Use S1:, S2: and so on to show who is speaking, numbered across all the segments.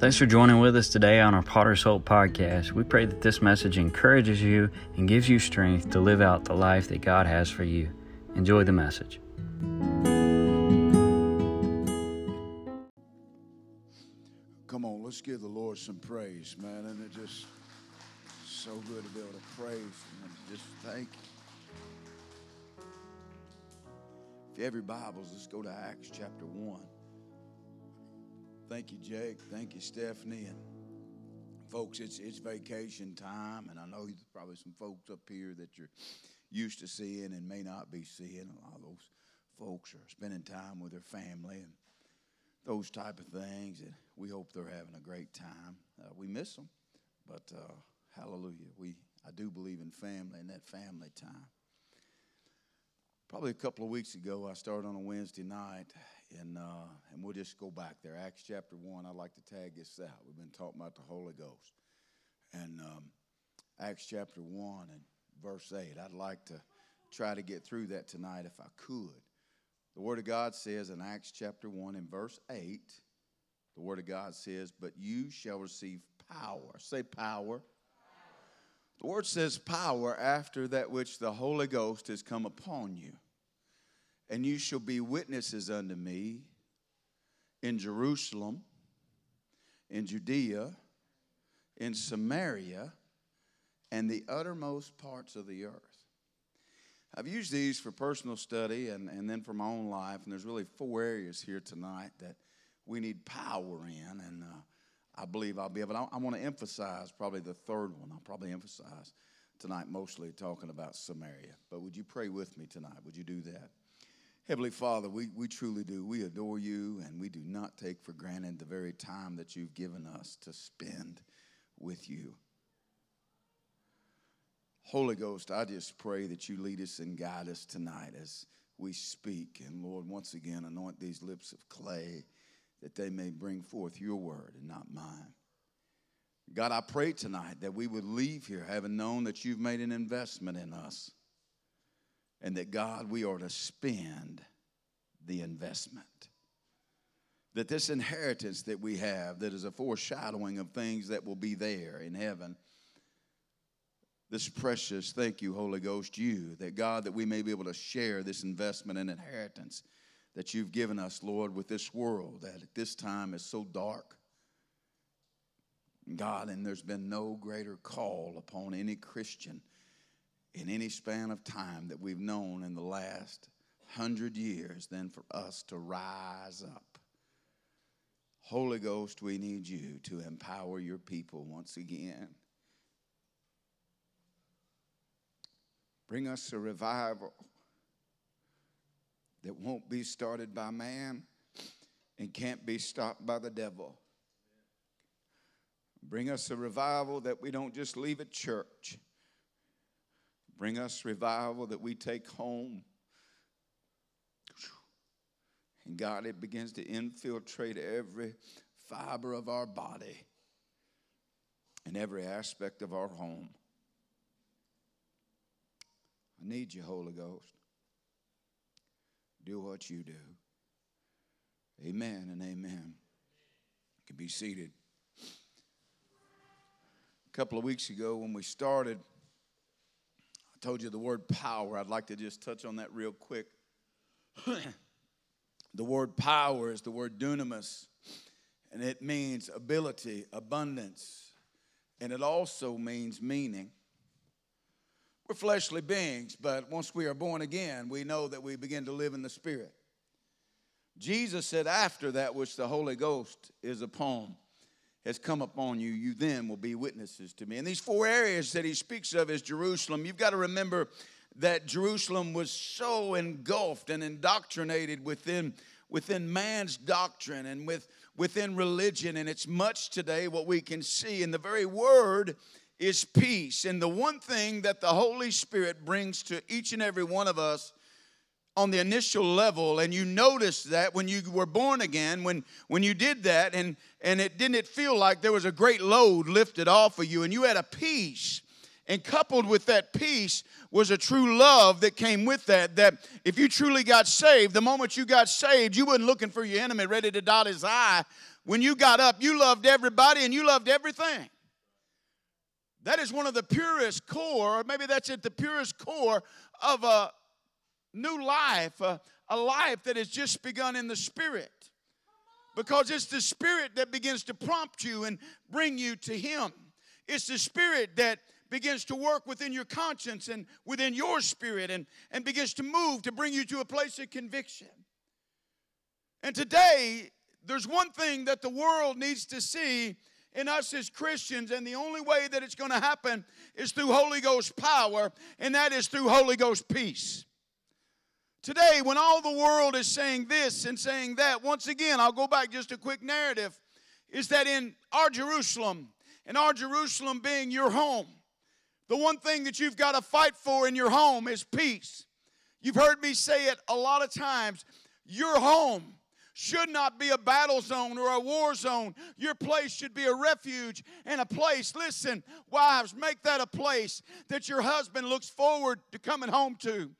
S1: Thanks for joining with us today on our Potter's Hope podcast. We pray that this message encourages you and gives you strength to live out the life that God has for you. Enjoy the message.
S2: Come on, let's give the Lord some praise, man. And it just so good to be able to praise and just thank you. If you have your Bibles, let's go to Acts chapter 1. Thank you, Jake. Thank you, Stephanie. And folks, it's it's vacation time, and I know there's probably some folks up here that you're used to seeing and may not be seeing. A lot of those folks are spending time with their family and those type of things. And we hope they're having a great time. Uh, we miss them, but uh, hallelujah, we I do believe in family and that family time. Probably a couple of weeks ago, I started on a Wednesday night, and uh, and we'll just go back there. Acts chapter one. I'd like to tag this out. We've been talking about the Holy Ghost, and um, Acts chapter one and verse eight. I'd like to try to get through that tonight if I could. The Word of God says in Acts chapter one and verse eight. The Word of God says, "But you shall receive power." Say power. The word says power after that which the Holy Ghost has come upon you. And you shall be witnesses unto me in Jerusalem, in Judea, in Samaria, and the uttermost parts of the earth. I've used these for personal study and, and then for my own life, and there's really four areas here tonight that we need power in. And uh, I believe I'll be able. I, I want to emphasize probably the third one. I'll probably emphasize tonight mostly talking about Samaria. But would you pray with me tonight? Would you do that? Heavenly Father, we, we truly do. We adore you, and we do not take for granted the very time that you've given us to spend with you. Holy Ghost, I just pray that you lead us and guide us tonight as we speak. And Lord, once again, anoint these lips of clay that they may bring forth your word and not mine. God, I pray tonight that we would leave here having known that you've made an investment in us and that, God, we are to spend the investment. That this inheritance that we have, that is a foreshadowing of things that will be there in heaven, this precious, thank you, Holy Ghost, you, that God, that we may be able to share this investment and inheritance that you've given us, Lord, with this world that at this time is so dark. God, and there's been no greater call upon any Christian in any span of time that we've known in the last hundred years than for us to rise up. Holy Ghost, we need you to empower your people once again. Bring us a revival that won't be started by man and can't be stopped by the devil. Bring us a revival that we don't just leave at church. Bring us revival that we take home. And God, it begins to infiltrate every fiber of our body and every aspect of our home. I need you, Holy Ghost do what you do. Amen and amen. You can be seated. A couple of weeks ago, when we started, I told you the word power. I'd like to just touch on that real quick. the word power is the word dunamis, and it means ability, abundance, and it also means meaning. We're fleshly beings, but once we are born again, we know that we begin to live in the Spirit. Jesus said, After that which the Holy Ghost is upon, has come upon you, you then will be witnesses to me. And these four areas that he speaks of is Jerusalem. You've got to remember that Jerusalem was so engulfed and indoctrinated within, within man's doctrine and with, within religion. And it's much today what we can see. And the very word is peace. And the one thing that the Holy Spirit brings to each and every one of us on the initial level and you noticed that when you were born again when when you did that and and it didn't it feel like there was a great load lifted off of you and you had a peace And coupled with that peace was a true love that came with that. That if you truly got saved, the moment you got saved, you wasn't looking for your enemy ready to dot his I. When you got up, you loved everybody and you loved everything. That is one of the purest core, or maybe that's at the purest core of a new life, a, a life that has just begun in the Spirit. Because it's the Spirit that begins to prompt you and bring you to Him. It's the Spirit that begins to work within your conscience and within your spirit and, and begins to move to bring you to a place of conviction. And today, there's one thing that the world needs to see in us as Christians, and the only way that it's going to happen is through Holy Ghost power, and that is through Holy Ghost peace. Today, when all the world is saying this and saying that, once again, I'll go back just a quick narrative, is that in our Jerusalem, and our Jerusalem being your home, the one thing that you've got to fight for in your home is peace. You've heard me say it a lot of times. Your home should not be a battle zone or a war zone. Your place should be a refuge and a place. Listen, wives, make that a place that your husband looks forward to coming home to.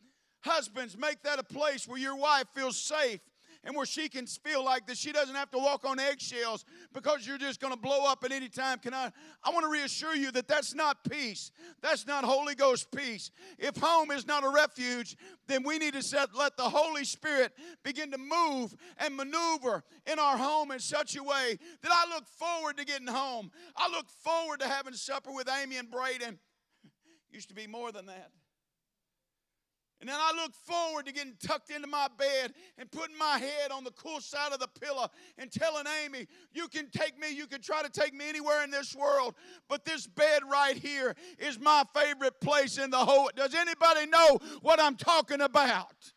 S2: Husbands, make that a place where your wife feels safe and where she can feel like that she doesn't have to walk on eggshells because you're just going to blow up at any time. Can I? I want to reassure you that that's not peace. That's not Holy Ghost peace. If home is not a refuge, then we need to set, let the Holy Spirit begin to move and maneuver in our home in such a way that I look forward to getting home. I look forward to having supper with Amy and Braden. Used to be more than that. And then I look forward to getting tucked into my bed and putting my head on the cool side of the pillow and telling Amy, You can take me, you can try to take me anywhere in this world, but this bed right here is my favorite place in the whole. Does anybody know what I'm talking about?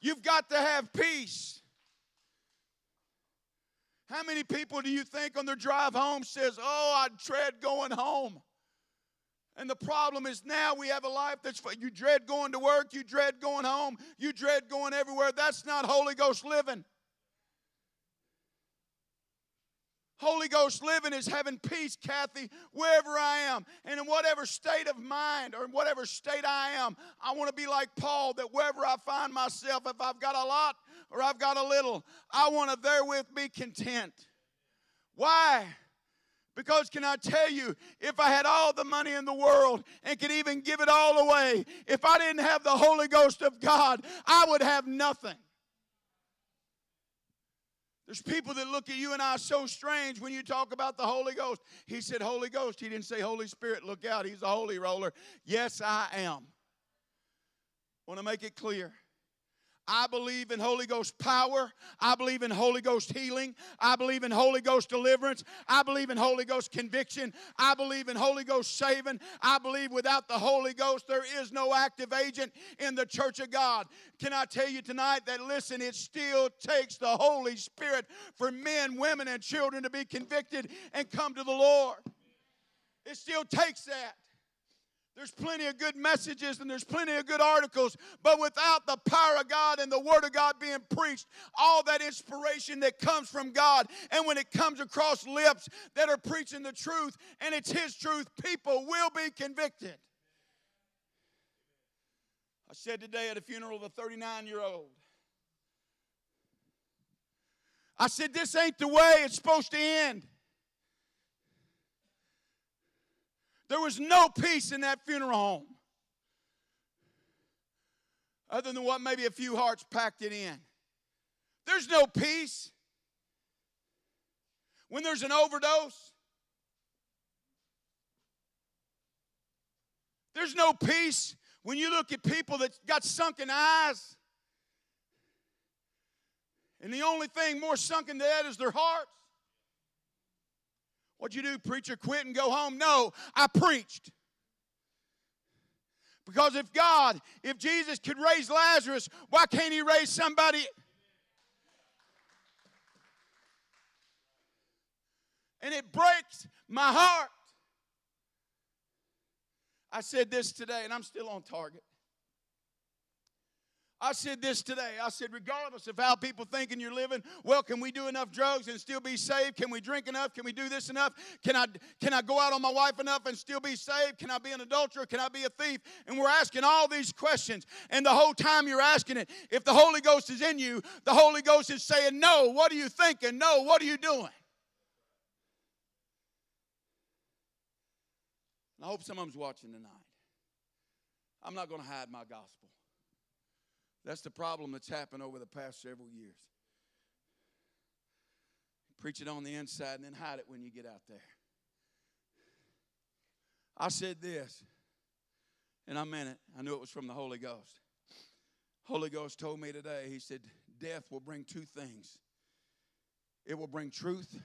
S2: You've got to have peace. How many people do you think on their drive home says, Oh, I dread going home? And the problem is now we have a life that's you dread going to work, you dread going home, you dread going everywhere. That's not Holy Ghost living. Holy Ghost living is having peace, Kathy, wherever I am. And in whatever state of mind or in whatever state I am, I want to be like Paul that wherever I find myself, if I've got a lot or I've got a little, I want to therewith be content. Why? Because, can I tell you, if I had all the money in the world and could even give it all away, if I didn't have the Holy Ghost of God, I would have nothing. There's people that look at you and I so strange when you talk about the Holy Ghost. He said, Holy Ghost. He didn't say, Holy Spirit, look out. He's a holy roller. Yes, I am. Want to make it clear. I believe in Holy Ghost power. I believe in Holy Ghost healing. I believe in Holy Ghost deliverance. I believe in Holy Ghost conviction. I believe in Holy Ghost saving. I believe without the Holy Ghost, there is no active agent in the church of God. Can I tell you tonight that, listen, it still takes the Holy Spirit for men, women, and children to be convicted and come to the Lord? It still takes that. There's plenty of good messages and there's plenty of good articles, but without the power of God and the Word of God being preached, all that inspiration that comes from God, and when it comes across lips that are preaching the truth and it's His truth, people will be convicted. I said today at a funeral of a 39 year old, I said, This ain't the way it's supposed to end. There was no peace in that funeral home. Other than what maybe a few hearts packed it in. There's no peace. When there's an overdose, there's no peace when you look at people that got sunken eyes. And the only thing more sunken to that is their hearts. What'd you do, preacher? Quit and go home? No, I preached. Because if God, if Jesus could raise Lazarus, why can't he raise somebody? And it breaks my heart. I said this today, and I'm still on target. I said this today. I said, regardless of how people thinking you're living, well, can we do enough drugs and still be saved? Can we drink enough? Can we do this enough? Can I can I go out on my wife enough and still be saved? Can I be an adulterer? Can I be a thief? And we're asking all these questions. And the whole time you're asking it, if the Holy Ghost is in you, the Holy Ghost is saying, No, what are you thinking? No, what are you doing? And I hope someone's watching tonight. I'm not going to hide my gospel. That's the problem that's happened over the past several years. Preach it on the inside and then hide it when you get out there. I said this, and I meant it. I knew it was from the Holy Ghost. Holy Ghost told me today, He said, Death will bring two things it will bring truth,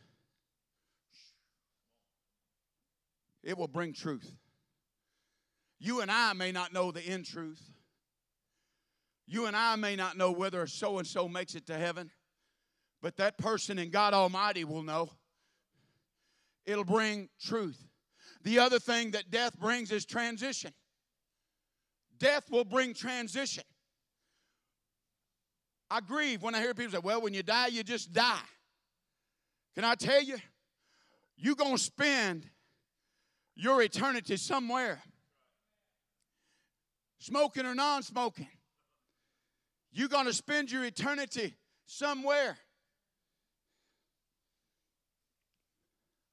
S2: it will bring truth. You and I may not know the end truth. You and I may not know whether so and so makes it to heaven, but that person in God Almighty will know. It'll bring truth. The other thing that death brings is transition. Death will bring transition. I grieve when I hear people say, well, when you die, you just die. Can I tell you? You're going to spend your eternity somewhere, smoking or non smoking. You're going to spend your eternity somewhere.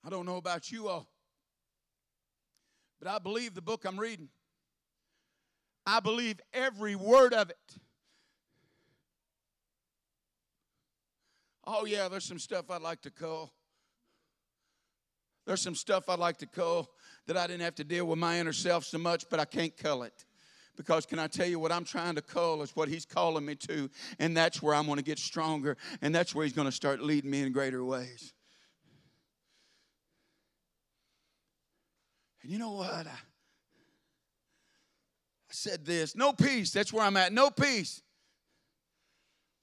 S2: I don't know about you all, but I believe the book I'm reading. I believe every word of it. Oh, yeah, there's some stuff I'd like to call. There's some stuff I'd like to call that I didn't have to deal with my inner self so much, but I can't cull it. Because can I tell you what I'm trying to call is what He's calling me to, and that's where I'm going to get stronger, and that's where He's going to start leading me in greater ways. And you know what? I, I said this no peace. That's where I'm at. No peace.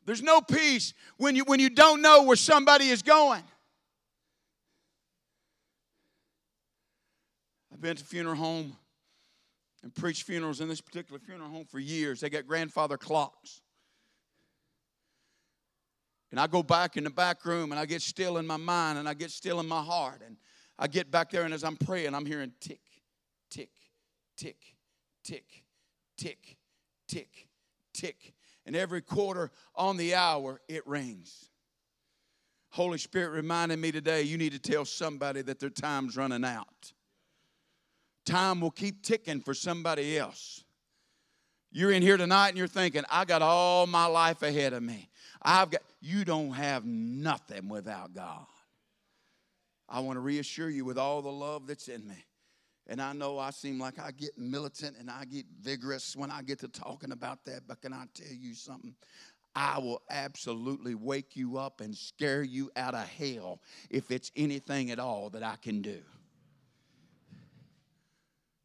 S2: There's no peace when you, when you don't know where somebody is going. I've been to funeral home and preached funerals in this particular funeral home for years. They got grandfather clocks. And I go back in the back room and I get still in my mind and I get still in my heart. And I get back there and as I'm praying, I'm hearing tick, tick, tick, tick, tick, tick, tick. And every quarter on the hour, it rings. Holy Spirit reminded me today you need to tell somebody that their time's running out. Time will keep ticking for somebody else. You're in here tonight and you're thinking, I got all my life ahead of me. I've got you don't have nothing without God. I want to reassure you with all the love that's in me. And I know I seem like I get militant and I get vigorous when I get to talking about that, but can I tell you something? I will absolutely wake you up and scare you out of hell if it's anything at all that I can do.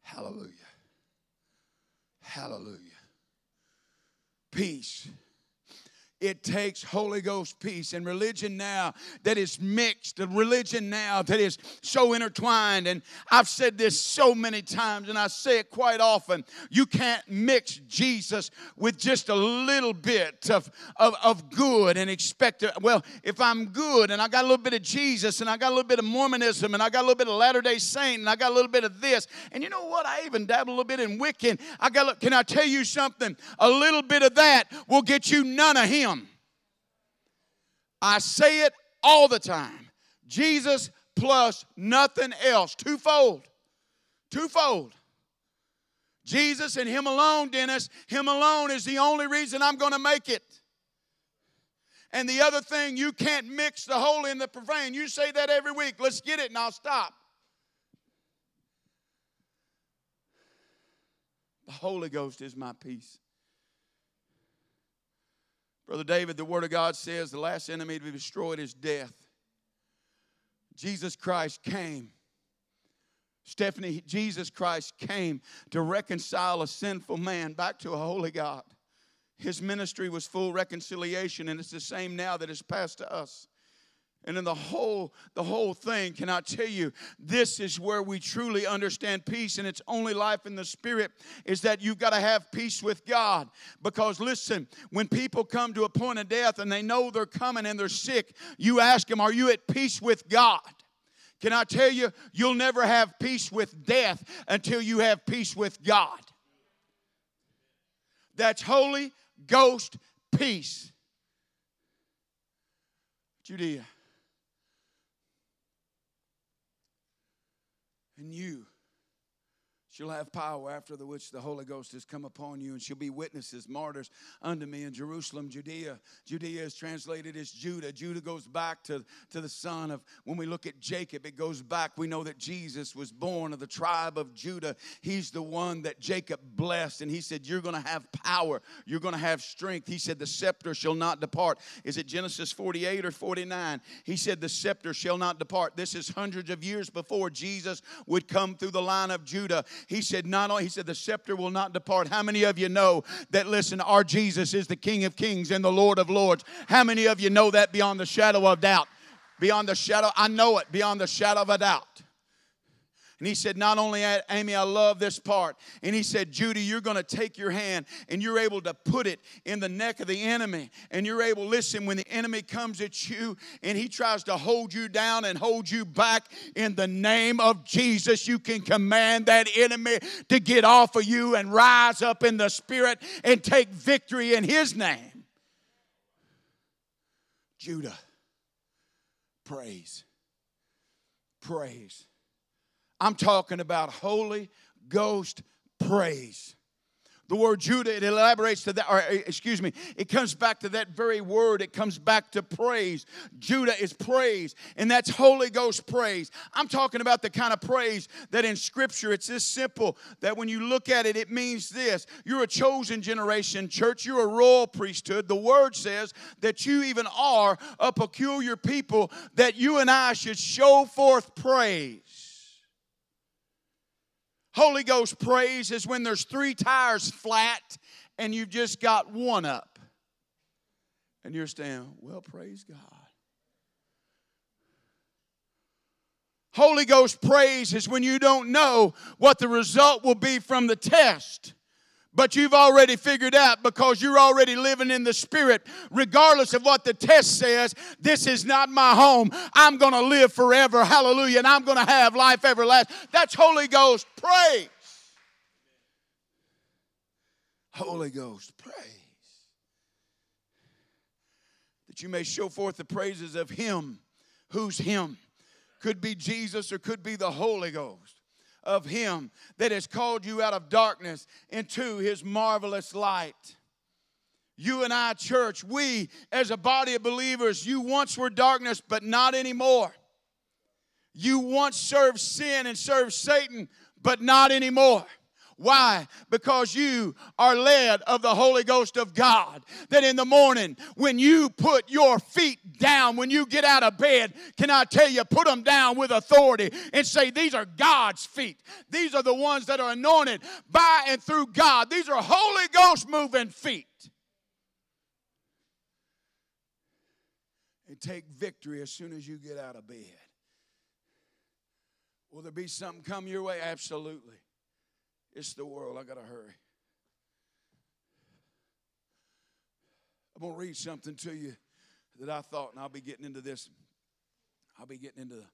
S2: Hallelujah. Hallelujah. Peace it takes Holy Ghost peace and religion now that is mixed, a religion now that is so intertwined. And I've said this so many times, and I say it quite often. You can't mix Jesus with just a little bit of, of, of good and expect it. Well, if I'm good and I got a little bit of Jesus and I got a little bit of Mormonism and I got a little bit of Latter day Saint and I got a little bit of this, and you know what? I even dabble a little bit in Wiccan. I got, can I tell you something? A little bit of that will get you none of Him. I say it all the time Jesus plus nothing else. Twofold. Twofold. Jesus and Him alone, Dennis, Him alone is the only reason I'm going to make it. And the other thing, you can't mix the holy and the profane. You say that every week. Let's get it and I'll stop. The Holy Ghost is my peace. Brother David, the Word of God says the last enemy to be destroyed is death. Jesus Christ came. Stephanie, Jesus Christ came to reconcile a sinful man back to a holy God. His ministry was full reconciliation, and it's the same now that is passed to us. And in the whole, the whole thing, can I tell you, this is where we truly understand peace, and it's only life in the spirit is that you've got to have peace with God. Because listen, when people come to a point of death and they know they're coming and they're sick, you ask them, Are you at peace with God? Can I tell you, you'll never have peace with death until you have peace with God. That's Holy Ghost peace. Judea. And you She'll have power after the which the Holy Ghost has come upon you, and she'll be witnesses, martyrs unto me in Jerusalem, Judea. Judea is translated as Judah. Judah goes back to, to the son of, when we look at Jacob, it goes back. We know that Jesus was born of the tribe of Judah. He's the one that Jacob blessed, and he said, You're going to have power, you're going to have strength. He said, The scepter shall not depart. Is it Genesis 48 or 49? He said, The scepter shall not depart. This is hundreds of years before Jesus would come through the line of Judah. He said, not only, he said, the scepter will not depart. How many of you know that, listen, our Jesus is the King of kings and the Lord of lords? How many of you know that beyond the shadow of doubt? Beyond the shadow, I know it, beyond the shadow of a doubt. And he said, Not only, Amy, I love this part. And he said, Judah, you're going to take your hand and you're able to put it in the neck of the enemy. And you're able, listen, when the enemy comes at you and he tries to hold you down and hold you back in the name of Jesus, you can command that enemy to get off of you and rise up in the spirit and take victory in his name. Judah, praise. Praise. I'm talking about Holy Ghost praise. The word Judah, it elaborates to that, or uh, excuse me, it comes back to that very word. It comes back to praise. Judah is praise, and that's Holy Ghost praise. I'm talking about the kind of praise that in Scripture, it's this simple that when you look at it, it means this You're a chosen generation, church. You're a royal priesthood. The word says that you even are a peculiar people, that you and I should show forth praise. Holy Ghost praise is when there's three tires flat and you've just got one up. And you're saying, well, praise God. Holy Ghost praise is when you don't know what the result will be from the test. But you've already figured out because you're already living in the Spirit, regardless of what the test says. This is not my home. I'm going to live forever. Hallelujah. And I'm going to have life everlasting. That's Holy Ghost praise. Holy Ghost praise. That you may show forth the praises of Him. Who's Him? Could be Jesus or could be the Holy Ghost of Him that has called you out of darkness into His marvelous light. You and I, church, we as a body of believers, you once were darkness, but not anymore. You once served sin and served Satan, but not anymore. Why? Because you are led of the Holy Ghost of God. That in the morning, when you put your feet down, when you get out of bed, can I tell you, put them down with authority and say, These are God's feet. These are the ones that are anointed by and through God. These are Holy Ghost moving feet. And take victory as soon as you get out of bed. Will there be something come your way? Absolutely. It's the world. I got to hurry. I'm going to read something to you that I thought, and I'll be getting into this. I'll be getting into the,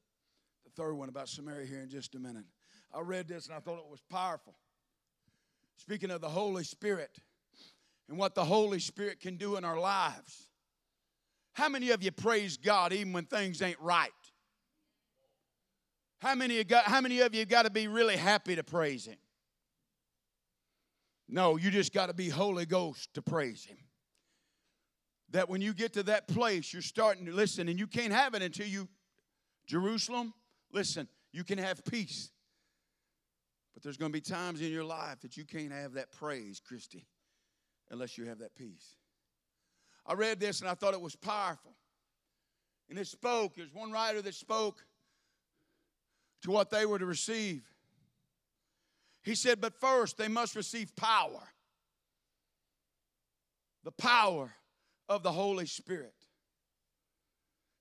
S2: third one about Samaria here in just a minute. I read this and I thought it was powerful. Speaking of the Holy Spirit and what the Holy Spirit can do in our lives. How many of you praise God even when things ain't right? How many, got, how many of you got to be really happy to praise Him? No, you just got to be Holy Ghost to praise Him. That when you get to that place, you're starting to listen, and you can't have it until you, Jerusalem, listen, you can have peace. But there's going to be times in your life that you can't have that praise, Christy, unless you have that peace. I read this and I thought it was powerful. And it spoke, there's one writer that spoke to what they were to receive. He said, but first they must receive power the power of the Holy Spirit.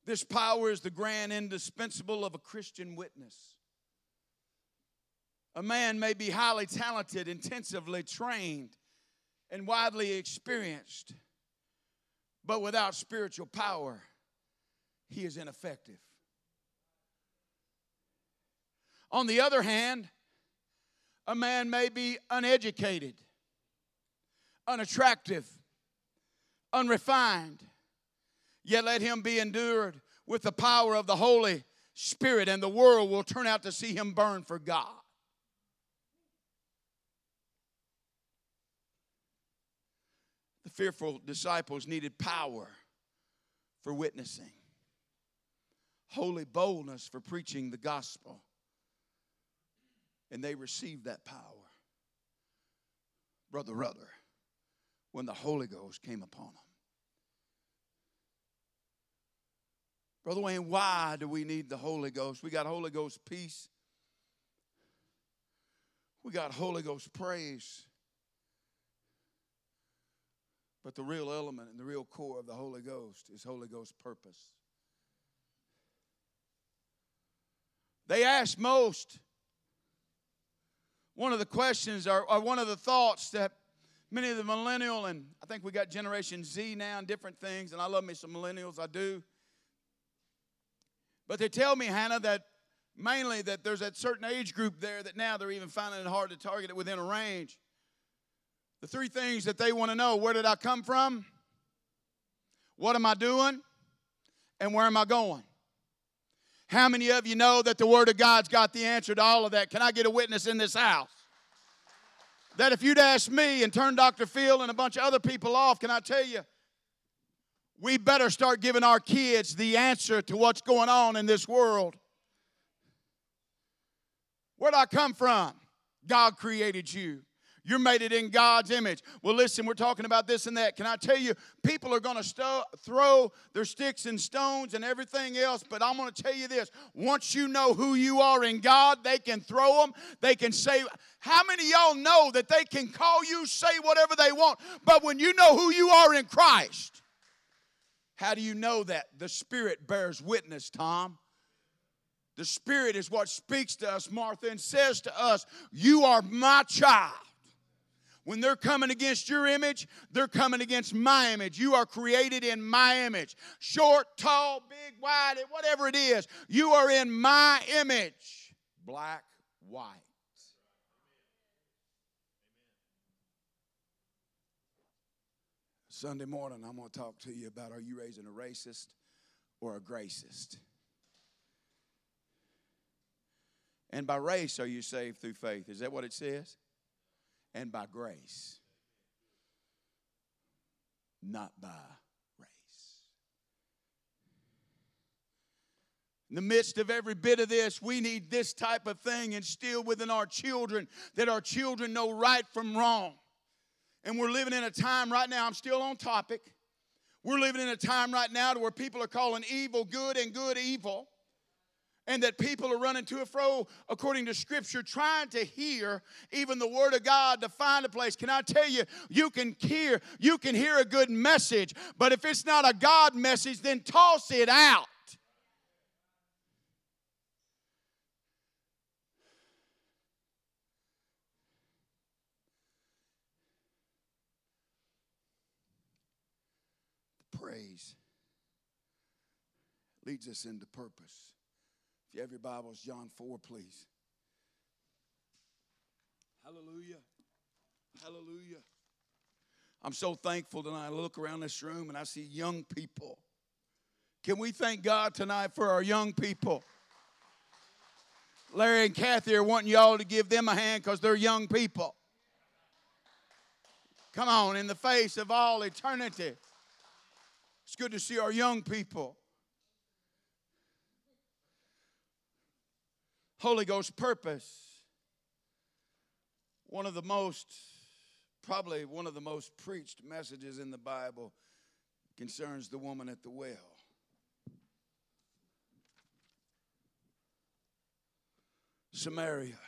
S2: This power is the grand indispensable of a Christian witness. A man may be highly talented, intensively trained, and widely experienced, but without spiritual power, he is ineffective. On the other hand, a man may be uneducated, unattractive, unrefined, yet let him be endured with the power of the Holy Spirit, and the world will turn out to see him burn for God. The fearful disciples needed power for witnessing, holy boldness for preaching the gospel and they received that power. Brother Ruther, when the Holy Ghost came upon them. Brother Wayne, why do we need the Holy Ghost? We got Holy Ghost peace. We got Holy Ghost praise. But the real element and the real core of the Holy Ghost is Holy Ghost purpose. They asked most one of the questions or, or one of the thoughts that many of the millennial and I think we got Generation Z now and different things, and I love me some millennials, I do. But they tell me, Hannah, that mainly that there's that certain age group there that now they're even finding it hard to target it within a range. The three things that they want to know where did I come from? What am I doing? And where am I going? How many of you know that the Word of God's got the answer to all of that? Can I get a witness in this house? That if you'd ask me and turn Dr. Phil and a bunch of other people off, can I tell you, we better start giving our kids the answer to what's going on in this world. Where'd I come from? God created you. You're made it in God's image. Well, listen, we're talking about this and that. Can I tell you, people are going to st- throw their sticks and stones and everything else, but I'm going to tell you this. Once you know who you are in God, they can throw them. They can say, How many y'all know that they can call you, say whatever they want? But when you know who you are in Christ, how do you know that? The Spirit bears witness, Tom. The Spirit is what speaks to us, Martha, and says to us, You are my child. When they're coming against your image, they're coming against my image. You are created in my image. Short, tall, big, wide, whatever it is, you are in my image. Black, white. Sunday morning, I'm going to talk to you about are you raising a racist or a gracist? And by race, are you saved through faith? Is that what it says? And by grace, not by race. In the midst of every bit of this, we need this type of thing instilled within our children that our children know right from wrong. And we're living in a time right now, I'm still on topic. We're living in a time right now to where people are calling evil good and good evil and that people are running to and fro according to scripture trying to hear even the word of god to find a place. Can i tell you you can hear you can hear a good message but if it's not a god message then toss it out. Praise leads us into purpose you have your Bibles, John 4, please. Hallelujah. Hallelujah. I'm so thankful tonight. I look around this room and I see young people. Can we thank God tonight for our young people? Larry and Kathy are wanting y'all to give them a hand because they're young people. Come on, in the face of all eternity. It's good to see our young people. Holy Ghost purpose. One of the most, probably one of the most preached messages in the Bible concerns the woman at the well. Samaria.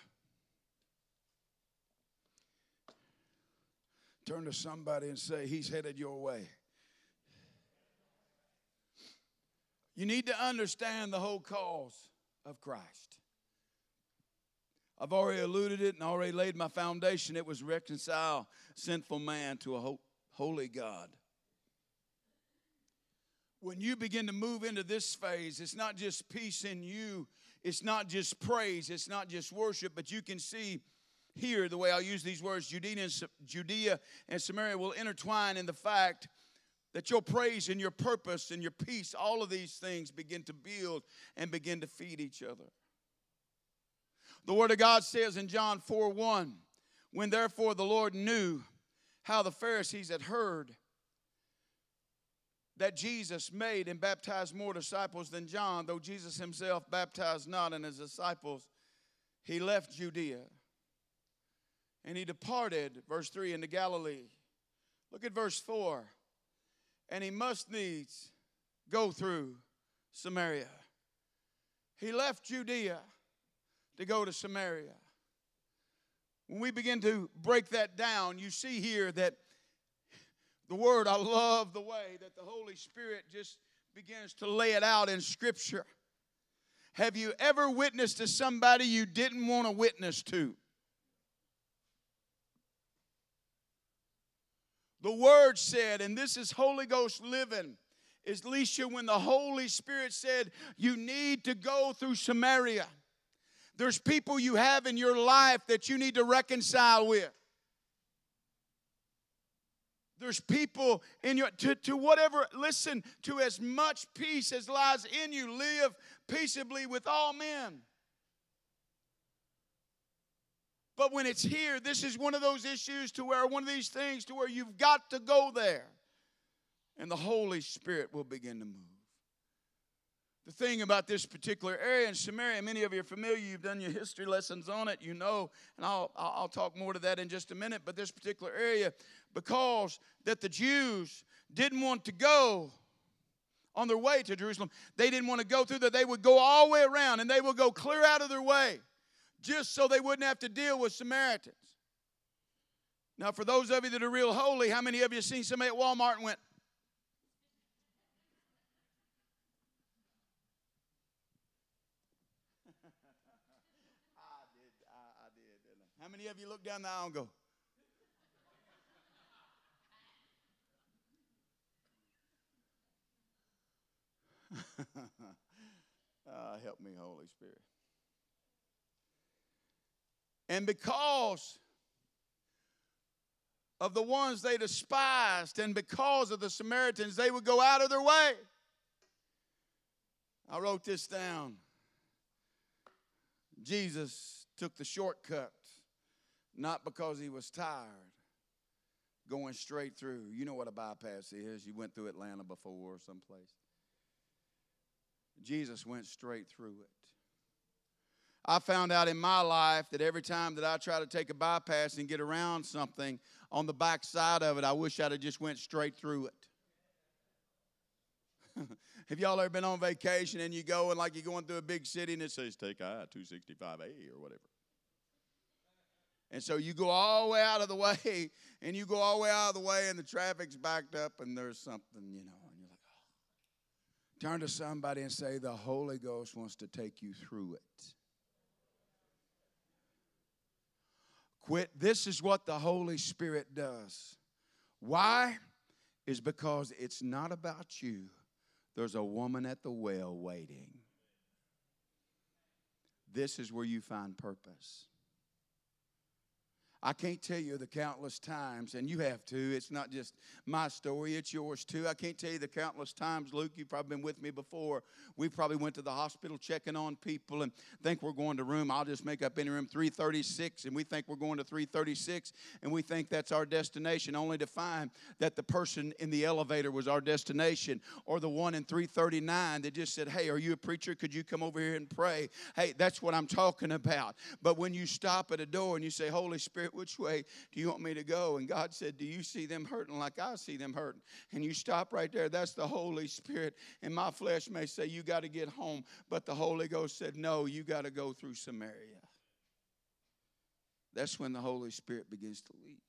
S2: Turn to somebody and say, He's headed your way. You need to understand the whole cause of Christ. I've already alluded it and already laid my foundation. It was reconcile sinful man to a holy God. When you begin to move into this phase, it's not just peace in you, it's not just praise, it's not just worship, but you can see here the way I'll use these words Judea and, Judea and Samaria will intertwine in the fact that your praise and your purpose and your peace, all of these things begin to build and begin to feed each other. The Word of God says in John 4 1, when therefore the Lord knew how the Pharisees had heard that Jesus made and baptized more disciples than John, though Jesus himself baptized not and his disciples, he left Judea and he departed, verse 3, into Galilee. Look at verse 4. And he must needs go through Samaria. He left Judea to go to Samaria. When we begin to break that down, you see here that the word, I love the way that the Holy Spirit just begins to lay it out in Scripture. Have you ever witnessed to somebody you didn't want to witness to? The Word said, and this is Holy Ghost living, is Leisha when the Holy Spirit said, You need to go through Samaria. There's people you have in your life that you need to reconcile with. There's people in your, to, to whatever, listen, to as much peace as lies in you, live peaceably with all men. But when it's here, this is one of those issues to where one of these things to where you've got to go there. And the Holy Spirit will begin to move. The thing about this particular area in Samaria, many of you are familiar, you've done your history lessons on it, you know, and I'll, I'll talk more to that in just a minute. But this particular area, because that the Jews didn't want to go on their way to Jerusalem, they didn't want to go through that. They would go all the way around and they would go clear out of their way just so they wouldn't have to deal with Samaritans. Now, for those of you that are real holy, how many of you seen somebody at Walmart and went, many of you look down the aisle and go, uh, help me, Holy Spirit. And because of the ones they despised, and because of the Samaritans, they would go out of their way. I wrote this down. Jesus took the shortcut, not because he was tired, going straight through. You know what a bypass is. You went through Atlanta before or someplace. Jesus went straight through it. I found out in my life that every time that I try to take a bypass and get around something on the back side of it, I wish I'd have just went straight through it. Have y'all ever been on vacation and you go and like you're going through a big city and it says take I 265A or whatever? And so you go all the way out of the way and you go all the way out of the way and the traffic's backed up and there's something, you know, and you're like, oh. Turn to somebody and say, the Holy Ghost wants to take you through it. Quit. This is what the Holy Spirit does. Why? Is because it's not about you. There's a woman at the well waiting. This is where you find purpose. I can't tell you the countless times, and you have to. It's not just my story, it's yours too. I can't tell you the countless times, Luke, you've probably been with me before. We probably went to the hospital checking on people and think we're going to room, I'll just make up any room 336, and we think we're going to 336, and we think that's our destination, only to find that the person in the elevator was our destination, or the one in 339 that just said, Hey, are you a preacher? Could you come over here and pray? Hey, that's what I'm talking about. But when you stop at a door and you say, Holy Spirit, Spirit, which way do you want me to go? And God said, Do you see them hurting like I see them hurting? And you stop right there. That's the Holy Spirit. And my flesh may say, You got to get home. But the Holy Ghost said, No, you got to go through Samaria. That's when the Holy Spirit begins to lead.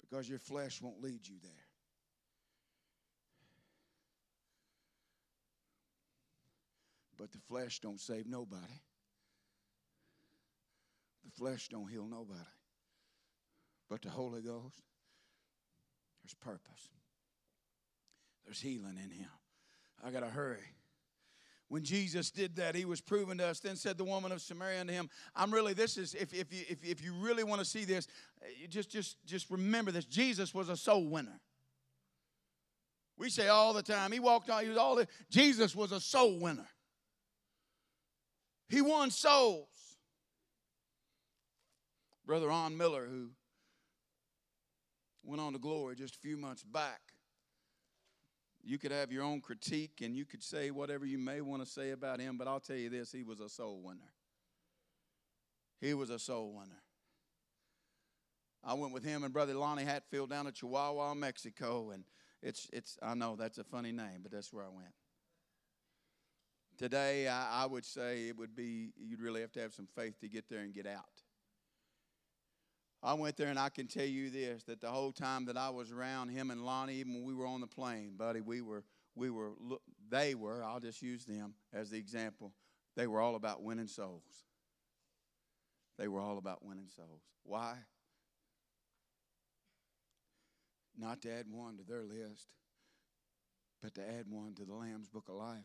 S2: Because your flesh won't lead you there. But the flesh don't save nobody. The flesh don't heal nobody. But the Holy Ghost, there's purpose. There's healing in him. I got to hurry. When Jesus did that, he was proven to us. Then said the woman of Samaria unto him, I'm really, this is, if, if, you, if, if you really want to see this, you just, just, just remember this. Jesus was a soul winner. We say all the time, he walked on, he was all Jesus was a soul winner. He won souls. Brother Ron Miller, who went on to glory just a few months back, you could have your own critique and you could say whatever you may want to say about him, but I'll tell you this he was a soul winner. He was a soul winner. I went with him and Brother Lonnie Hatfield down to Chihuahua, Mexico, and it's, it's I know that's a funny name, but that's where I went. Today, I, I would say it would be, you'd really have to have some faith to get there and get out. I went there and I can tell you this that the whole time that I was around him and Lonnie, even when we were on the plane, buddy, we were, we were, they were, I'll just use them as the example, they were all about winning souls. They were all about winning souls. Why? Not to add one to their list, but to add one to the Lamb's Book of Life.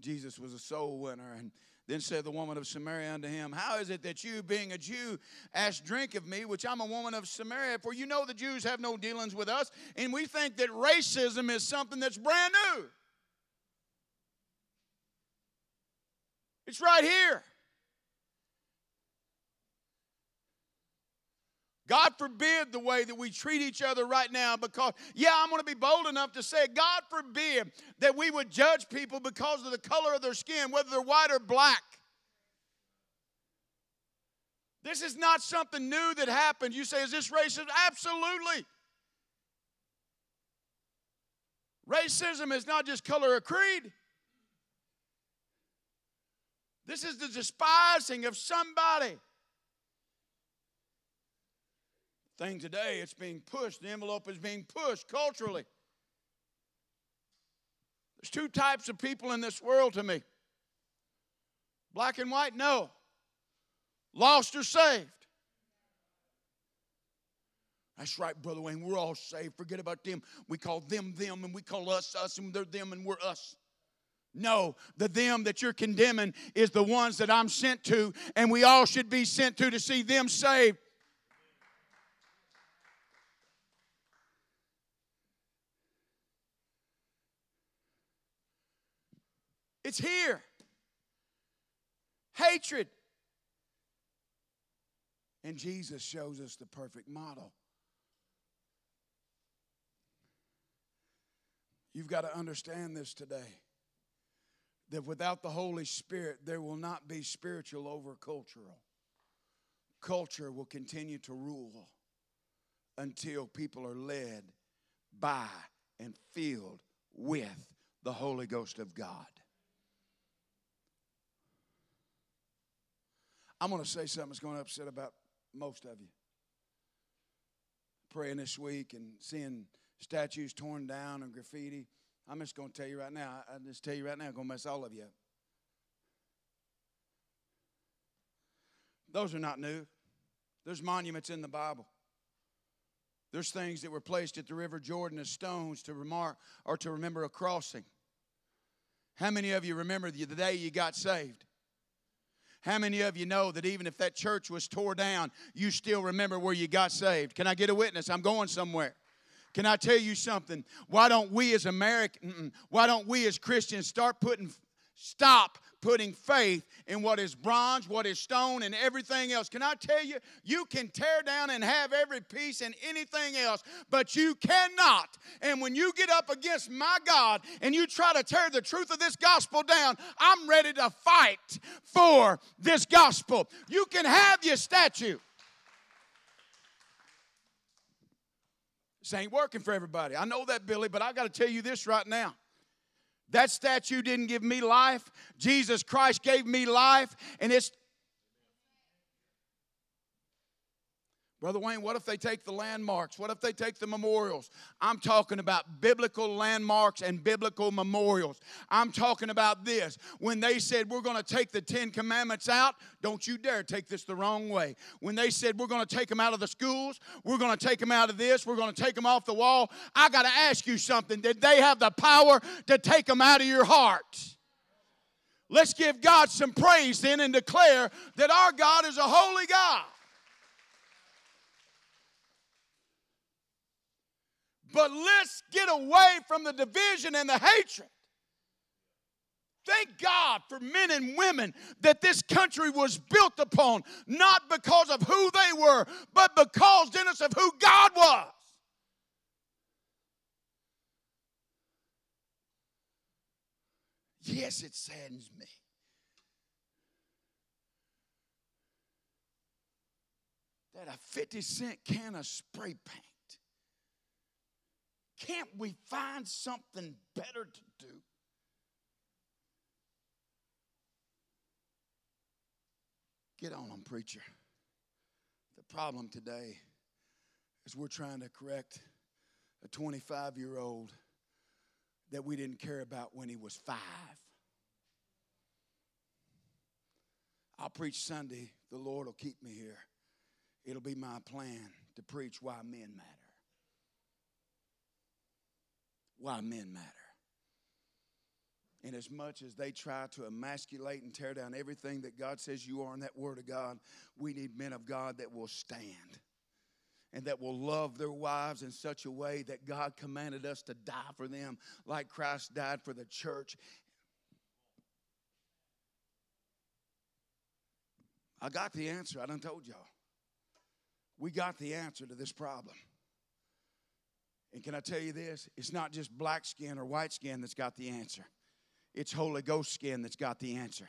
S2: Jesus was a soul winner. And then said the woman of Samaria unto him, How is it that you, being a Jew, ask drink of me, which I'm a woman of Samaria? For you know the Jews have no dealings with us, and we think that racism is something that's brand new. It's right here. God forbid the way that we treat each other right now because, yeah, I'm going to be bold enough to say, God forbid that we would judge people because of the color of their skin, whether they're white or black. This is not something new that happened. You say, is this racism? Absolutely. Racism is not just color or creed. This is the despising of somebody. Thing today. It's being pushed. The envelope is being pushed culturally. There's two types of people in this world to me black and white, no. Lost or saved. That's right, Brother Wayne. We're all saved. Forget about them. We call them them, and we call us us, and they're them, and we're us. No, the them that you're condemning is the ones that I'm sent to, and we all should be sent to to see them saved. It's here. Hatred. And Jesus shows us the perfect model. You've got to understand this today that without the Holy Spirit, there will not be spiritual over cultural. Culture will continue to rule until people are led by and filled with the Holy Ghost of God. I'm going to say something that's going to upset about most of you. Praying this week and seeing statues torn down and graffiti. I'm just going to tell you right now, I just tell you right now, I'm going to mess all of you up. Those are not new. There's monuments in the Bible. There's things that were placed at the River Jordan as stones to remark or to remember a crossing. How many of you remember the day you got saved? How many of you know that even if that church was tore down, you still remember where you got saved? Can I get a witness? I'm going somewhere. Can I tell you something? Why don't we as Americans, why don't we as Christians start putting, stop putting faith in what is bronze, what is stone, and everything else. Can I tell you, you can tear down and have every piece and anything else, but you cannot. And when you get up against my God and you try to tear the truth of this gospel down, I'm ready to fight for this gospel. You can have your statue. This ain't working for everybody. I know that, Billy, but I got to tell you this right now. That statue didn't give me life. Jesus Christ gave me life, and it's Brother Wayne, what if they take the landmarks? What if they take the memorials? I'm talking about biblical landmarks and biblical memorials. I'm talking about this. When they said, We're going to take the Ten Commandments out, don't you dare take this the wrong way. When they said, We're going to take them out of the schools, we're going to take them out of this, we're going to take them off the wall, I got to ask you something. Did they have the power to take them out of your heart? Let's give God some praise then and declare that our God is a holy God. But let's get away from the division and the hatred. Thank God for men and women that this country was built upon, not because of who they were, but because, Dennis, of who God was. Yes, it saddens me. That a 50 cent can of spray paint can't we find something better to do? Get on them, preacher. The problem today is we're trying to correct a 25 year old that we didn't care about when he was five. I'll preach Sunday. The Lord will keep me here. It'll be my plan to preach why men matter why men matter. And as much as they try to emasculate and tear down everything that God says you are in that Word of God, we need men of God that will stand and that will love their wives in such a way that God commanded us to die for them like Christ died for the church. I got the answer. I done told y'all. We got the answer to this problem. And can I tell you this? It's not just black skin or white skin that's got the answer, it's Holy Ghost skin that's got the answer.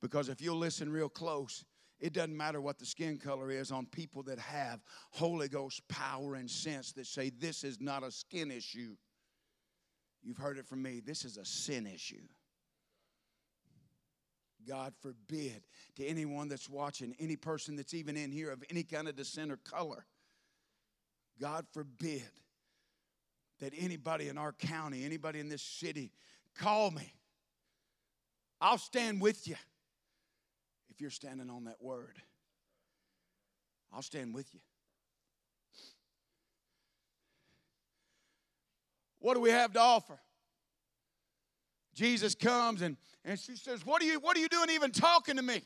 S2: Because if you'll listen real close, it doesn't matter what the skin color is on people that have Holy Ghost power and sense that say this is not a skin issue. You've heard it from me. This is a sin issue. God forbid to anyone that's watching, any person that's even in here of any kind of descent or color, God forbid that anybody in our county, anybody in this city, call me. I'll stand with you if you're standing on that word. I'll stand with you. What do we have to offer? Jesus comes and, and she says, what are, you, what are you doing even talking to me?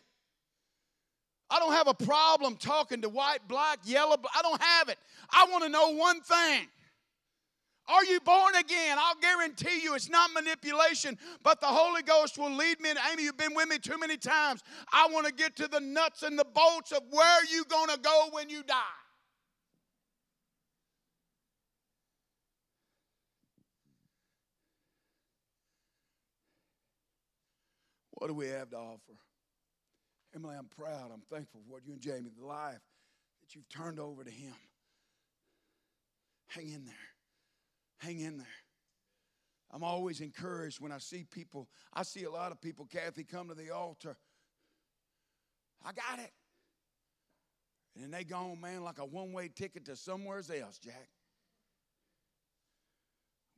S2: I don't have a problem talking to white, black, yellow. I don't have it. I want to know one thing. Are you born again? I'll guarantee you it's not manipulation, but the Holy Ghost will lead me. And Amy, you've been with me too many times. I want to get to the nuts and the bolts of where you're going to go when you die. What do we have to offer? Emily, I'm proud. I'm thankful for what you and Jamie, the life that you've turned over to Him. Hang in there. Hang in there. I'm always encouraged when I see people. I see a lot of people, Kathy, come to the altar. I got it. And then they gone, man, like a one way ticket to somewhere else, Jack.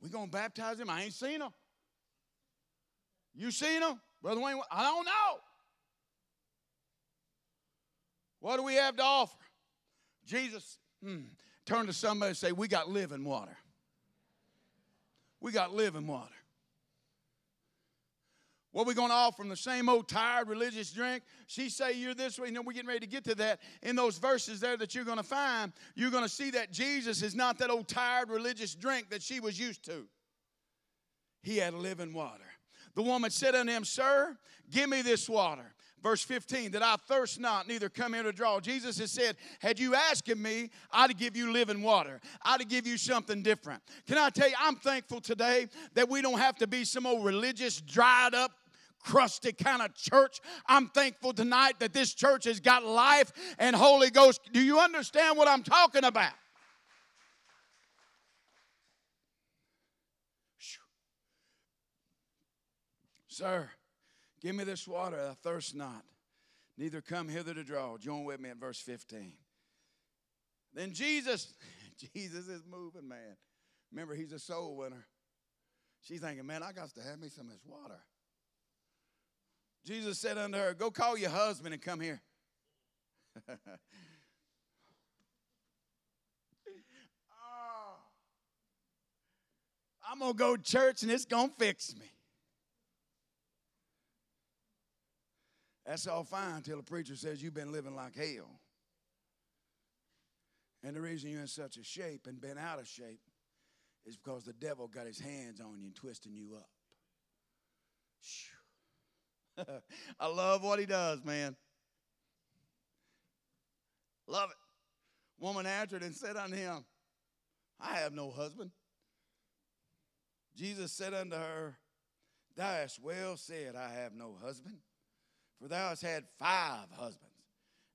S2: We gonna baptize him? I ain't seen him. You seen him? Brother Wayne, I don't know. What do we have to offer? Jesus, hmm, turn to somebody and say, We got living water. We got living water. What we going to offer them? The same old tired religious drink? She say you're this way. You know, we're getting ready to get to that. In those verses there that you're going to find, you're going to see that Jesus is not that old tired religious drink that she was used to. He had living water. The woman said unto him, Sir, give me this water verse 15, that I thirst not, neither come here to draw. Jesus has said, Had you asked me, I'd give you living water. I'd give you something different. Can I tell you, I'm thankful today that we don't have to be some old religious, dried up, crusty kind of church. I'm thankful tonight that this church has got life and Holy Ghost. Do you understand what I'm talking about? Sir, Give me this water, I thirst not, neither come hither to draw. Join with me at verse 15. Then Jesus, Jesus is moving, man. Remember, he's a soul winner. She's thinking, man, I got to have me some of this water. Jesus said unto her, Go call your husband and come here. oh, I'm going to go to church and it's going to fix me. That's all fine until the preacher says you've been living like hell. And the reason you're in such a shape and been out of shape is because the devil got his hands on you and twisting you up. I love what he does, man. Love it. Woman answered and said unto him, I have no husband. Jesus said unto her, Thou hast well said, I have no husband. For thou hast had five husbands,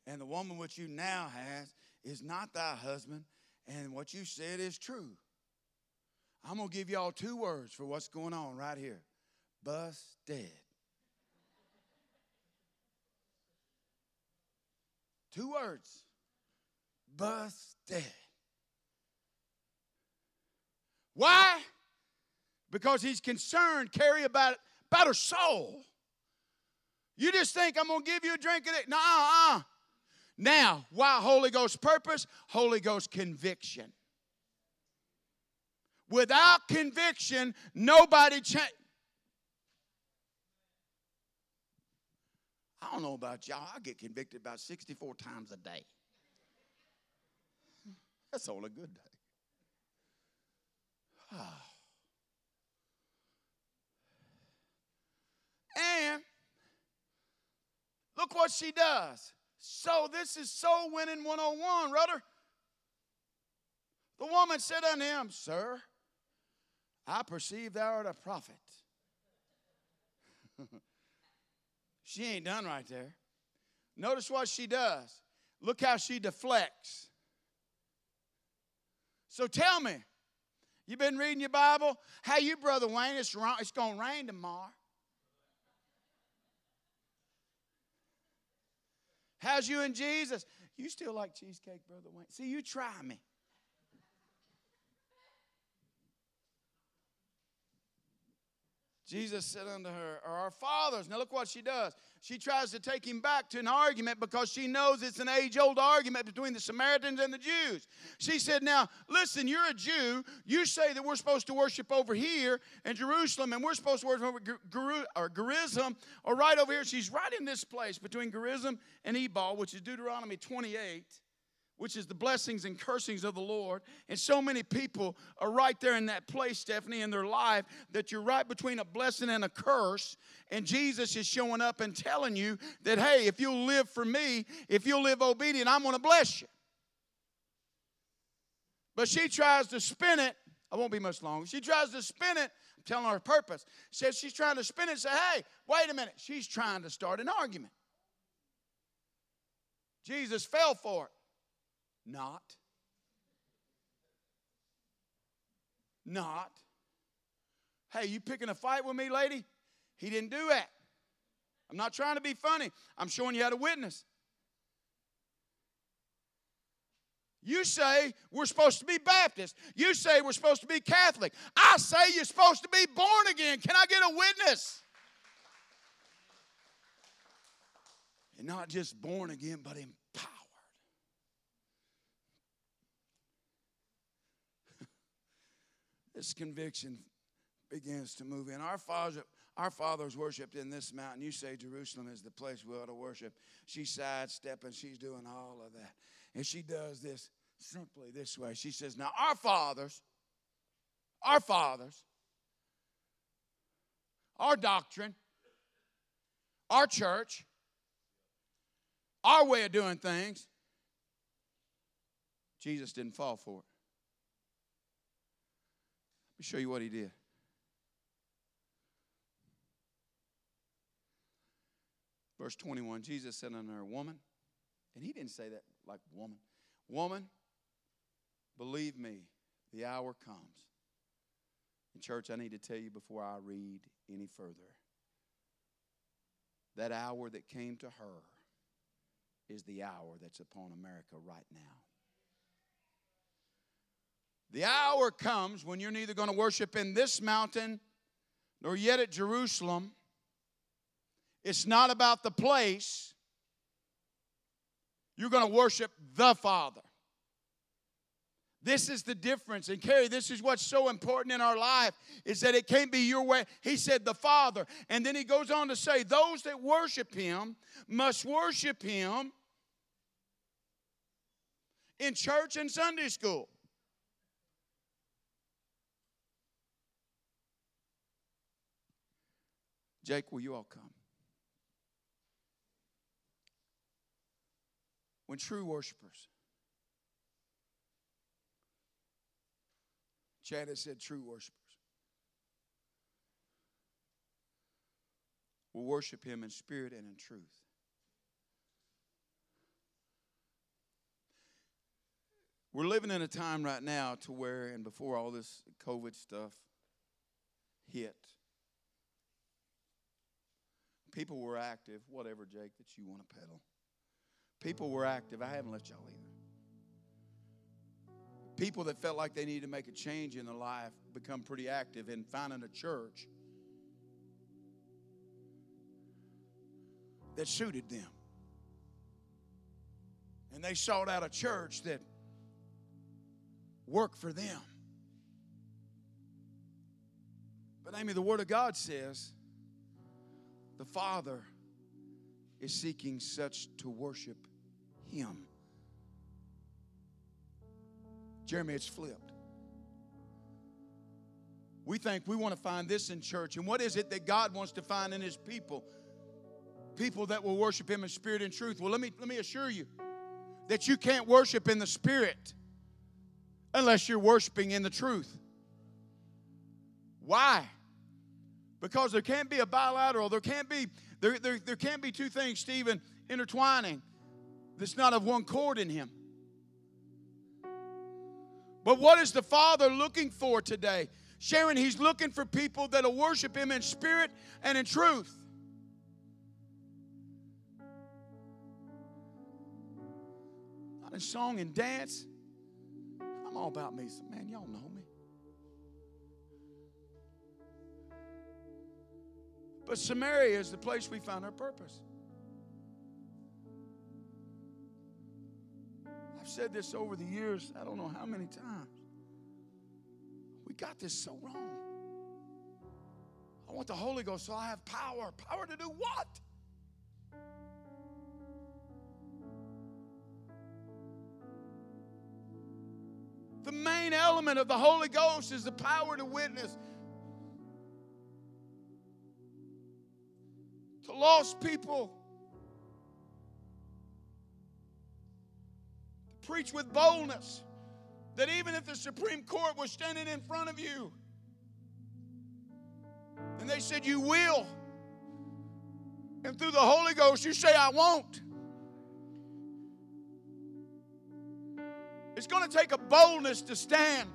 S2: and the woman which you now has is not thy husband, and what you said is true. I'm going to give y'all two words for what's going on right here busted. Two words busted. Why? Because he's concerned, Carrie, about, about her soul. You just think I'm going to give you a drink of it. No, uh. Now, why Holy Ghost purpose? Holy Ghost conviction. Without conviction, nobody change. I don't know about y'all. I get convicted about 64 times a day. That's all a good day. and look what she does. So this is soul winning 101, rudder. The woman said unto him, Sir, I perceive thou art a prophet. she ain't done right there. Notice what she does. Look how she deflects. So tell me, you been reading your Bible? How you, Brother Wayne? It's, it's going to rain tomorrow. How's you and Jesus? You still like cheesecake, Brother Wayne? See, you try me. Jesus said unto her, or our fathers. Now look what she does. She tries to take him back to an argument because she knows it's an age old argument between the Samaritans and the Jews. She said, Now, listen, you're a Jew. You say that we're supposed to worship over here in Jerusalem, and we're supposed to worship over Gerizim, or right over here. She's right in this place between Gerizim and Ebal, which is Deuteronomy 28 which is the blessings and cursings of the Lord. And so many people are right there in that place, Stephanie, in their life that you're right between a blessing and a curse. And Jesus is showing up and telling you that, hey, if you'll live for me, if you'll live obedient, I'm going to bless you. But she tries to spin it. I won't be much longer. She tries to spin it. I'm telling her purpose. Says she's trying to spin it say, hey, wait a minute. She's trying to start an argument. Jesus fell for it. Not. Not. Hey, you picking a fight with me, lady? He didn't do that. I'm not trying to be funny. I'm showing you how to witness. You say we're supposed to be Baptist. You say we're supposed to be Catholic. I say you're supposed to be born again. Can I get a witness? And not just born again, but in this conviction begins to move in. Our father, our fathers worshipped in this mountain. You say Jerusalem is the place we ought to worship. She's sidestepping, she's doing all of that. And she does this simply this way. She says, Now, our fathers, our fathers, our doctrine, our church, our way of doing things, Jesus didn't fall for it me show you what he did. Verse 21 Jesus said unto her, Woman, and he didn't say that like woman. Woman, believe me, the hour comes. In church, I need to tell you before I read any further that hour that came to her is the hour that's upon America right now. The hour comes when you're neither going to worship in this mountain nor yet at Jerusalem. It's not about the place. You're going to worship the Father. This is the difference. And Carrie, this is what's so important in our life is that it can't be your way. He said the Father. And then he goes on to say, those that worship him must worship him in church and Sunday school. Jake, will you all come? When true worshipers, Chad has said true worshipers, will worship him in spirit and in truth. We're living in a time right now to where, and before all this COVID stuff hit, People were active, whatever, Jake, that you want to peddle. People were active. I haven't let y'all either. People that felt like they needed to make a change in their life become pretty active in finding a church that suited them. And they sought out a church that worked for them. But Amy, the Word of God says the Father is seeking such to worship Him. Jeremy, it's flipped. We think we want to find this in church. And what is it that God wants to find in His people? People that will worship Him in spirit and truth. Well, let me, let me assure you that you can't worship in the spirit unless you're worshiping in the truth. Why? Because there can't be a bilateral, there can't be, there, there, there can't be two things, Stephen, intertwining that's not of one chord in him. But what is the Father looking for today? Sharon, He's looking for people that'll worship Him in spirit and in truth. Not in song and dance. I'm all about me. Man, y'all know But Samaria is the place we found our purpose. I've said this over the years, I don't know how many times. We got this so wrong. I want the Holy Ghost so I have power. Power to do what? The main element of the Holy Ghost is the power to witness. Lost people. Preach with boldness that even if the Supreme Court was standing in front of you and they said, You will, and through the Holy Ghost you say, I won't. It's going to take a boldness to stand.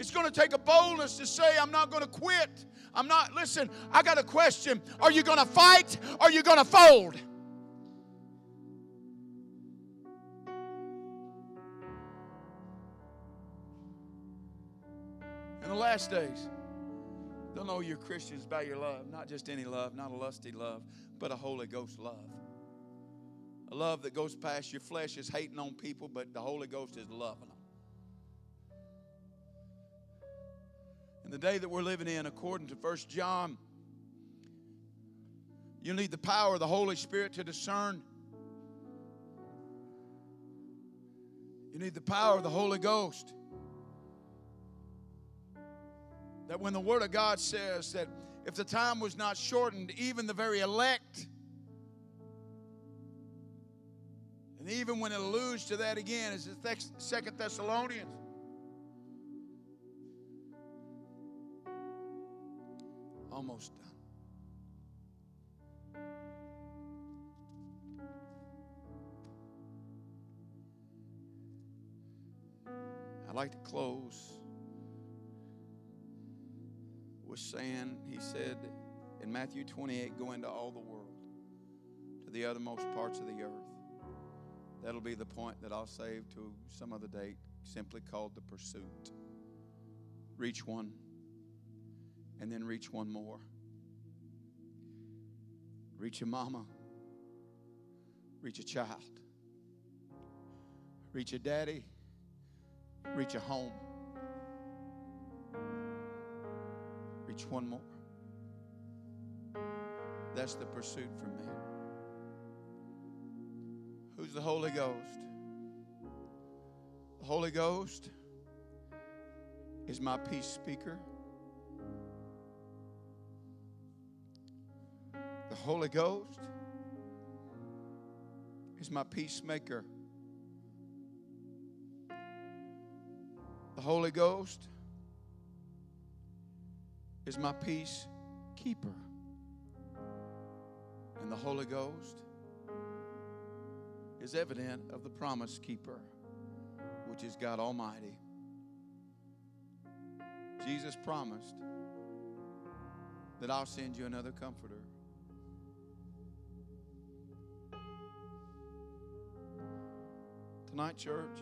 S2: It's going to take a boldness to say, I'm not going to quit. I'm not, listen, I got a question. Are you going to fight? Or are you going to fold? In the last days, they'll know you're Christians by your love. Not just any love, not a lusty love, but a Holy Ghost love. A love that goes past your flesh is hating on people, but the Holy Ghost is loving In the day that we're living in, according to First John, you need the power of the Holy Spirit to discern. You need the power of the Holy Ghost. That when the Word of God says that if the time was not shortened, even the very elect, and even when it alludes to that again, is the Second Thessalonians. Almost done. I'd like to close with saying, He said in Matthew 28, Go into all the world, to the uttermost parts of the earth, That'll be the point that I'll save to some other date, simply called the pursuit. Reach one, and then reach one more. Reach a mama, reach a child, reach a daddy, reach a home, reach one more. That's the pursuit for me. Who's the Holy Ghost? The Holy Ghost is my peace speaker. Holy Ghost is my peacemaker. The Holy Ghost is my peace keeper. And the Holy Ghost is evident of the promise keeper, which is God Almighty. Jesus promised that I'll send you another comforter. Tonight, church,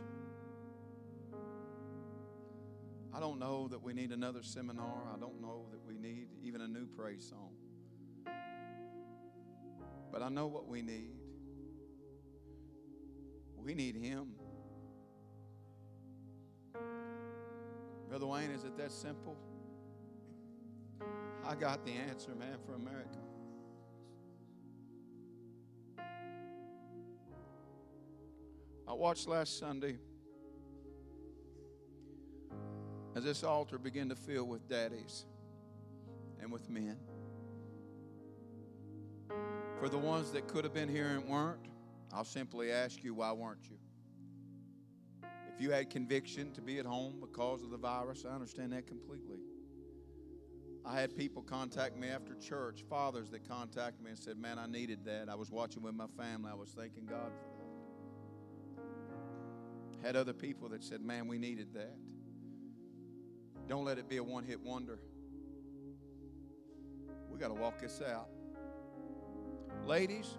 S2: I don't know that we need another seminar. I don't know that we need even a new praise song. But I know what we need. We need Him. Brother Wayne, is it that simple? I got the answer, man, for America. I watched last Sunday as this altar began to fill with daddies and with men. For the ones that could have been here and weren't, I'll simply ask you, why weren't you? If you had conviction to be at home because of the virus, I understand that completely. I had people contact me after church, fathers that contacted me and said, Man, I needed that. I was watching with my family. I was thanking God for that. Had other people that said, Man, we needed that. Don't let it be a one hit wonder. We got to walk this out. Ladies,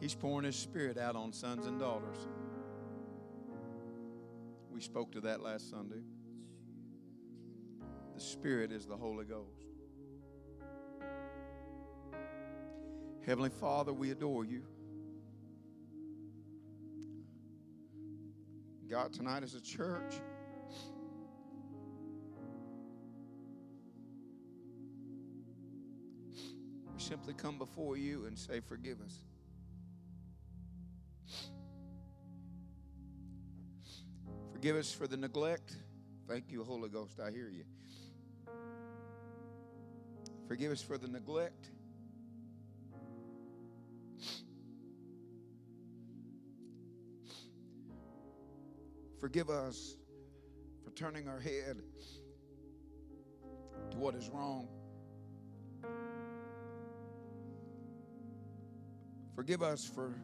S2: He's pouring His Spirit out on sons and daughters. We spoke to that last Sunday. The Spirit is the Holy Ghost. Heavenly Father, we adore you. God, tonight as a church, we simply come before you and say, Forgive us. Forgive us for the neglect. Thank you, Holy Ghost. I hear you. Forgive us for the neglect. Forgive us for turning our head to what is wrong. Forgive us for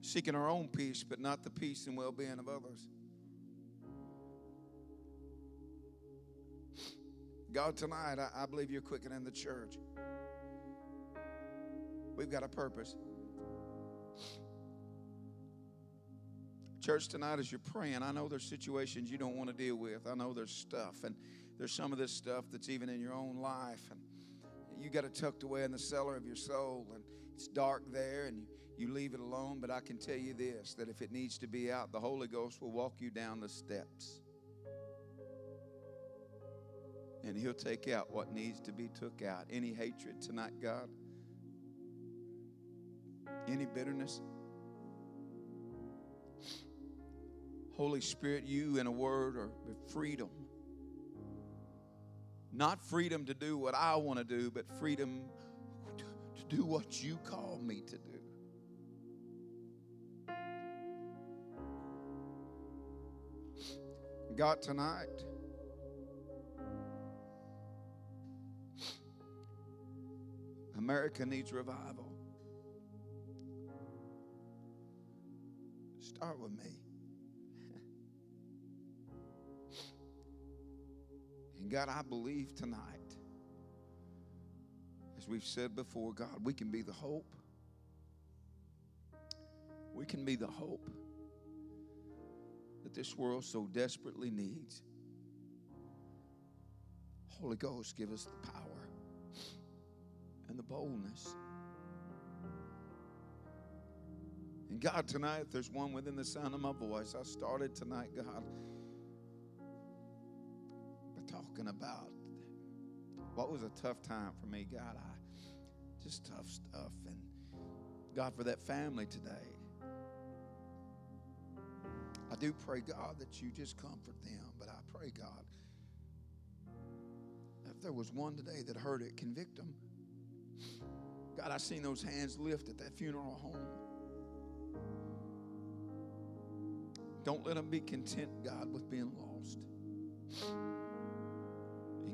S2: seeking our own peace, but not the peace and well being of others. God, tonight, I, I believe you're quickening the church. We've got a purpose. Church, tonight, as you're praying, I know there's situations you don't want to deal with. I know there's stuff, and there's some of this stuff that's even in your own life, and you got it tucked away in the cellar of your soul, and it's dark there, and you, you leave it alone. But I can tell you this that if it needs to be out, the Holy Ghost will walk you down the steps and He'll take out what needs to be took out. Any hatred tonight, God? Any bitterness? Holy Spirit, you in a word are freedom. Not freedom to do what I want to do, but freedom to do what you call me to do. God, tonight, America needs revival. Start with me. And God, I believe tonight, as we've said before, God, we can be the hope We can be the hope that this world so desperately needs. Holy Ghost, give us the power and the boldness. And God, tonight, if there's one within the sound of my voice, I started tonight, God, talking about what was a tough time for me, God. I just tough stuff. And God, for that family today, I do pray, God, that you just comfort them. But I pray, God, if there was one today that heard it, convict them. God, I seen those hands lift at that funeral home. Don't let them be content, God, with being lost.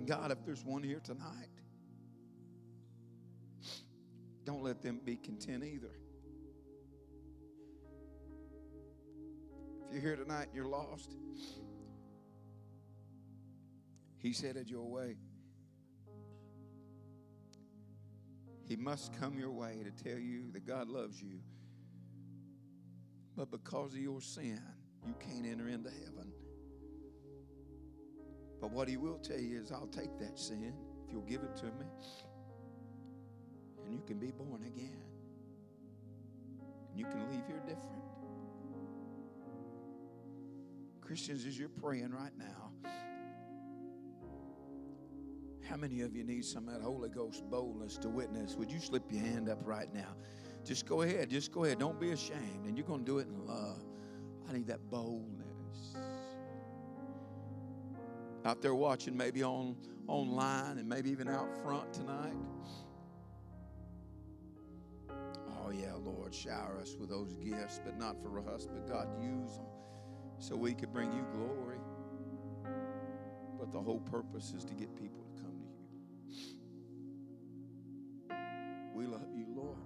S2: God, if there's one here tonight, don't let them be content either. If you're here tonight and you're lost, He's headed your way. He must come your way to tell you that God loves you. But because of your sin, you can't enter into heaven. But what He will tell you is, I'll take that sin if you'll give it to me, and you can be born again. And you can leave here different. Christians, as you're praying right now, how many of you need some of that Holy Ghost boldness to witness? Would you slip your hand up right now? Just go ahead. Just go ahead. Don't be ashamed. And you're going to do it in love. I need that boldness. Out there watching, maybe on online and maybe even out front tonight. Oh, yeah, Lord, shower us with those gifts, but not for us, but God, use them so we could bring you glory. But the whole purpose is to get people to come to you. We love you, Lord.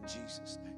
S2: In Jesus' name.